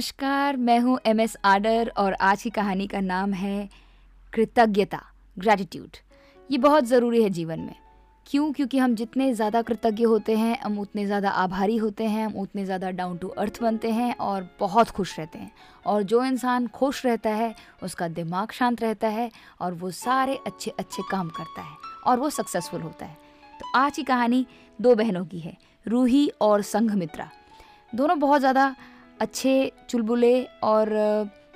नमस्कार, मैं हूँ एम एस आडर और आज की कहानी का नाम है कृतज्ञता ग्रैटिट्यूड ये बहुत ज़रूरी है जीवन में। क्यों? क्योंकि हम जितने ज़्यादा कृतज्ञ होते हैं, हम उतने ज़्यादा आभारी होते हैं, हम उतने ज़्यादा डाउन टू अर्थ बनते हैं और बहुत खुश रहते हैं। और जो इंसान खुश रहता है, उसका दिमाग शांत रहता है और वो सारे अच्छे अच्छे काम करता है और वो सक्सेसफुल होता है। तो आज की कहानी दो बहनों की है, रूही और संघमित्रा। दोनों बहुत ज़्यादा अच्छे चुलबुले और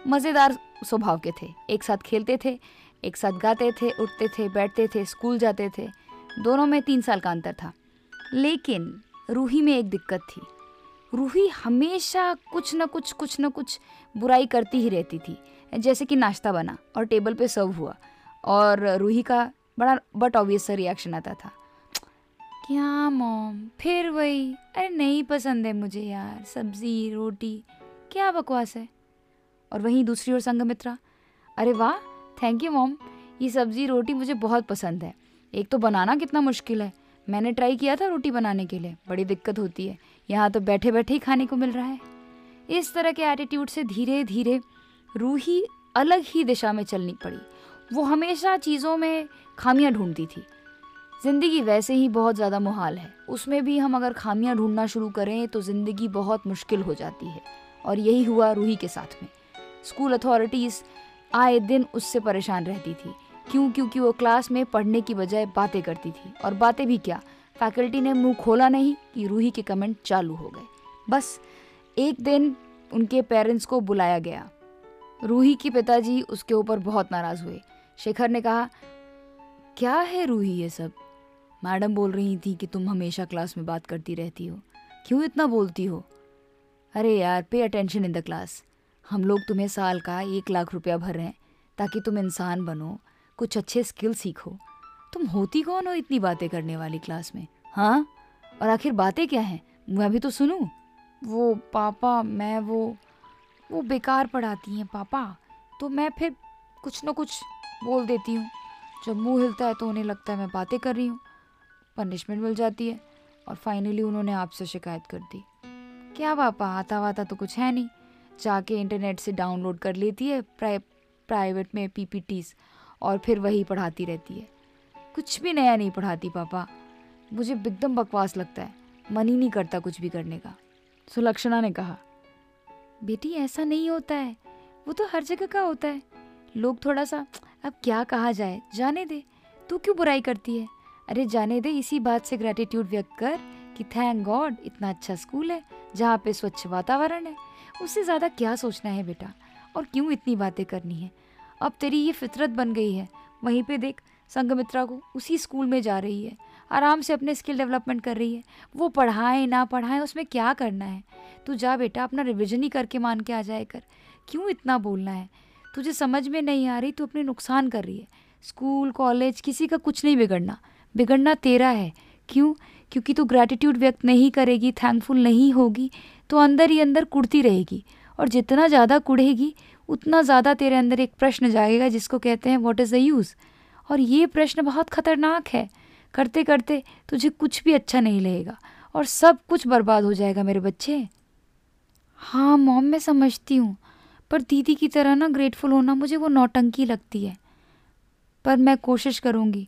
मज़ेदार स्वभाव के थे। एक साथ खेलते थे, एक साथ गाते थे, उठते थे, बैठते थे, स्कूल जाते थे। दोनों में तीन साल का अंतर था। लेकिन रूही में एक दिक्कत थी। रूही हमेशा कुछ न कुछ कुछ न कुछ बुराई करती ही रहती थी, जैसे कि नाश्ता बना और टेबल पे सर्व हुआ। और रूही का बड़ा, बट ऑब्वियस रिएक्शन आता था। क्या मॉम? फिर वही। अरे नहीं पसंद है मुझे यार। सब्ज़ी, रोटी। क्या बकवास है? और वहीं दूसरी ओर संगमित्रा। अरे वाह थैंक यू मॉम। ये सब्ज़ी, रोटी मुझे बहुत पसंद है। एक तो बनाना कितना मुश्किल है। मैंने ट्राई किया था रोटी बनाने के लिए। बड़ी दिक्कत होती है। यहाँ तो बैठे बैठे ही खाने को मिल रहा है। इस तरह के एटीट्यूड से धीरे धीरे रूही अलग ही दिशा में चलनी पड़ी। वो हमेशा चीज़ों में खामियाँ ढूंढती थी। ज़िंदगी वैसे ही बहुत ज़्यादा मुहाल है। उसमें भी हम अगर खामियाँ ढूंढना शुरू करें तो ज़िंदगी बहुत मुश्किल हो जाती है। और यही हुआ रूही के साथ में। स्कूल अथॉरिटीज़ आए दिन उससे परेशान रहती थी। क्यों? क्योंकि वो क्लास में पढ़ने की बजाय बातें करती थी। और बातें भी क्या? फैकल्टी ने मुँह खोला नहीं कि रूही के कमेंट चालू हो गए। बस एक दिन उनके पेरेंट्स को बुलाया गया। रूही के पिताजी उसके ऊपर बहुत नाराज़ हुए। शेखर ने कहा, क्या है रूही ये सब? मैडम बोल रही थी कि तुम हमेशा क्लास में बात करती रहती हो। क्यों इतना बोलती हो? अरे यार pay attention in the class हम लोग तुम्हें साल का एक लाख रुपया भर रहे हैं ताकि तुम इंसान बनो, कुछ अच्छे स्किल सीखो। तुम होती कौन हो इतनी बातें करने वाली क्लास में? हाँ? और आखिर बातें क्या हैं? मैं भी तो सुनूं। वो पापा, मैं वो वो बेकार पढ़ाती हैं पापा। तो मैं फिर कुछ ना कुछ बोल देती हूँ। जब मुँह हिलता है तो उन्हें लगता है मैं बातें कर रही हूँ। पनिशमेंट मिल जाती है। और फाइनली उन्होंने आपसे शिकायत कर दी। क्या पापा आता वाता तो कुछ है नहीं। जाके इंटरनेट से डाउनलोड कर लेती है प्राइ प्राइवेट में पीपीटीज और फिर वही पढ़ाती रहती है। कुछ भी नया नहीं पढ़ाती पापा। मुझे एकदम बकवास लगता है। मन ही नहीं करता कुछ भी करने का। सुलक्षणा ने कहा, बेटी, ऐसा नहीं होता है। वो तो हर जगह का होता है। लोग थोड़ा सा, अब क्या कहा जाए? जाने दे। तू क्यों बुराई करती है? अरे जाने दे इसी बात से ग्रेटिट्यूड व्यक्त कर कि थैंक गॉड इतना अच्छा स्कूल है, जहाँ पे स्वच्छ वातावरण है। उससे ज़्यादा क्या सोचना है बेटा? और क्यों इतनी बातें करनी है? अब तेरी ये फितरत बन गई है। वहीं पे देख, संगमित्रा को उसी स्कूल में जा रही है। आराम से अपने स्किल डेवलपमेंट कर रही है। वो पढ़ाए ना पढ़ाए, उसमें क्या करना है? तू जा बेटा, अपना रिविजन ही करके मान के आ जाए कर। क्यों इतना बोलना है? तुझे समझ में नहीं आ रही, तू अपने नुकसान कर रही है। स्कूल कॉलेज किसी का कुछ नहीं बिगड़ना। बिगड़ना तेरा है। क्यों? क्योंकि तू ग्रैटिट्यूड व्यक्त नहीं करेगी थैंकफुल नहीं होगी तो अंदर ही अंदर कुड़ती रहेगी। और जितना ज़्यादा कुड़ेगी, उतना ज़्यादा तेरे अंदर एक प्रश्न जाएगा जिसको कहते हैं वॉट इज़ द यूज़ और ये प्रश्न बहुत ख़तरनाक है। करते करते तुझे कुछ भी अच्छा नहीं लगेगा और सब कुछ बर्बाद हो जाएगा मेरे बच्चे। हाँ मॉम, मैं समझती हूँ, पर दीदी की तरह ना ग्रेटफुल होना मुझे वो नौटंकी लगती है। पर मैं कोशिश करूँगी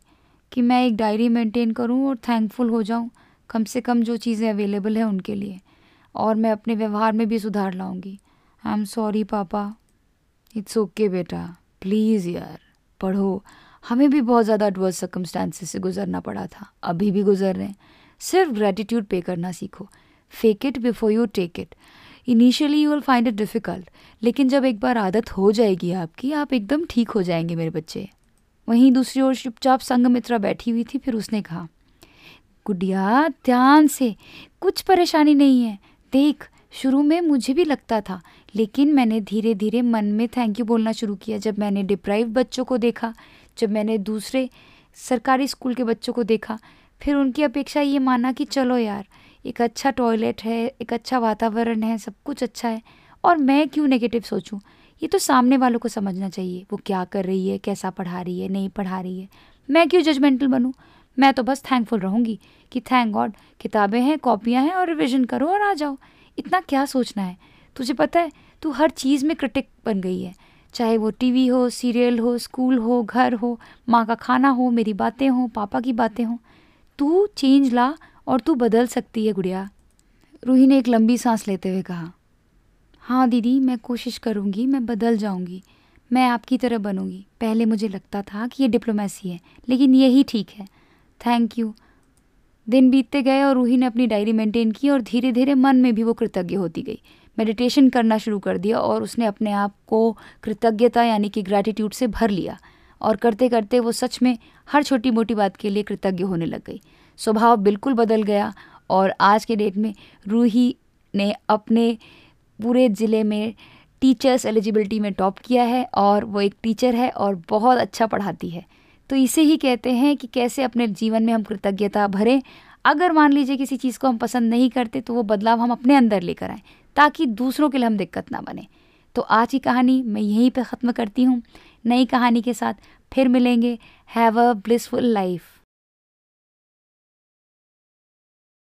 कि मैं एक डायरी मेंटेन करूँ और थैंकफुल हो जाऊँ। कम से कम जो चीज़ें अवेलेबल हैं उनके लिए। और मैं अपने व्यवहार में भी सुधार लाऊँगी। आई एम सॉरी पापा। इट्स ओके बेटा। प्लीज़ यार। पढ़ो। हमें भी बहुत ज़्यादा एडवर्स सर्कमस्टांसिस से गुजरना पड़ा था। अभी भी गुजर रहे हैं। सिर्फ़ ग्रेटिट्यूड पे करना सीखो। Fake it before you take it initially you will find it difficult लेकिन जब एक बार आदत हो जाएगी आपकी, आप एकदम ठीक हो जाएँगे मेरे बच्चे। वहीं दूसरी ओर चुपचाप संगमित्रा बैठी हुई थी, फिर उसने कहा, गुडिया, ध्यान से, कुछ परेशानी नहीं है। देख, शुरू में मुझे भी लगता था, लेकिन मैंने धीरे धीरे मन में थैंक यू बोलना शुरू किया जब मैंने डिप्राइव बच्चों को देखा, जब मैंने दूसरे सरकारी स्कूल के बच्चों को देखा। फिर उनकी अपेक्षा ये माना कि चलो यार, एक अच्छा टॉयलेट है, एक अच्छा वातावरण है, सब कुछ अच्छा है, और मैं क्यों नेगेटिव सोचूं? ये तो सामने वालों को समझना चाहिए, वो क्या कर रही है, कैसा पढ़ा रही है, नहीं पढ़ा रही है। मैं क्यों जजमेंटल बनूँ? मैं तो बस थैंकफुल रहूँगी कि थैंक गॉड किताबें हैं, कॉपियाँ हैं और रिविज़न करो और आ जाओ। इतना क्या सोचना है? तुझे पता है, तू हर चीज़ में क्रिटिक बन गई है। चाहे वो टीवी हो सीरियल हो स्कूल हो, घर हो, माँ का खाना हो, मेरी बातें हो, पापा की बातें हो। तू चेंज ला और तू बदल सकती है, गुड़िया। रूही ने एक लंबी सांस लेते हुए कहा। हाँ दीदी, मैं कोशिश करूँगी, मैं बदल जाऊँगी। मैं आपकी तरह बनूँगी। पहले मुझे लगता था कि ये डिप्लोमेसी है, लेकिन यही ठीक है। Thank you. दिन बीतते गए और रूही ने अपनी डायरी मेंटेन की और धीरे धीरे मन में भी वो कृतज्ञ होती गई। मेडिटेशन करना शुरू कर दिया और उसने अपने आप को कृतज्ञता यानी कि ग्रैटिट्यूड से भर लिया और करते करते वो सच में हर छोटी मोटी बात के लिए कृतज्ञ होने लग गई। स्वभाव बिल्कुल बदल गया और आज के डेट में रूही ने अपने पूरे ज़िले में टीचर्स एलिजिबिलिटी में टॉप किया है और वो एक टीचर है और बहुत अच्छा पढ़ाती है। तो इसे ही कहते हैं कि कैसे अपने जीवन में हम कृतज्ञता भरें। अगर मान लीजिए किसी चीज़ को हम पसंद नहीं करते तो वो बदलाव हम अपने अंदर लेकर आएँ, ताकि दूसरों के लिए हम दिक्कत ना बने। तो आज की कहानी मैं यहीं पे ख़त्म करती हूँ। नई कहानी के साथ फिर मिलेंगे। Have a blissful life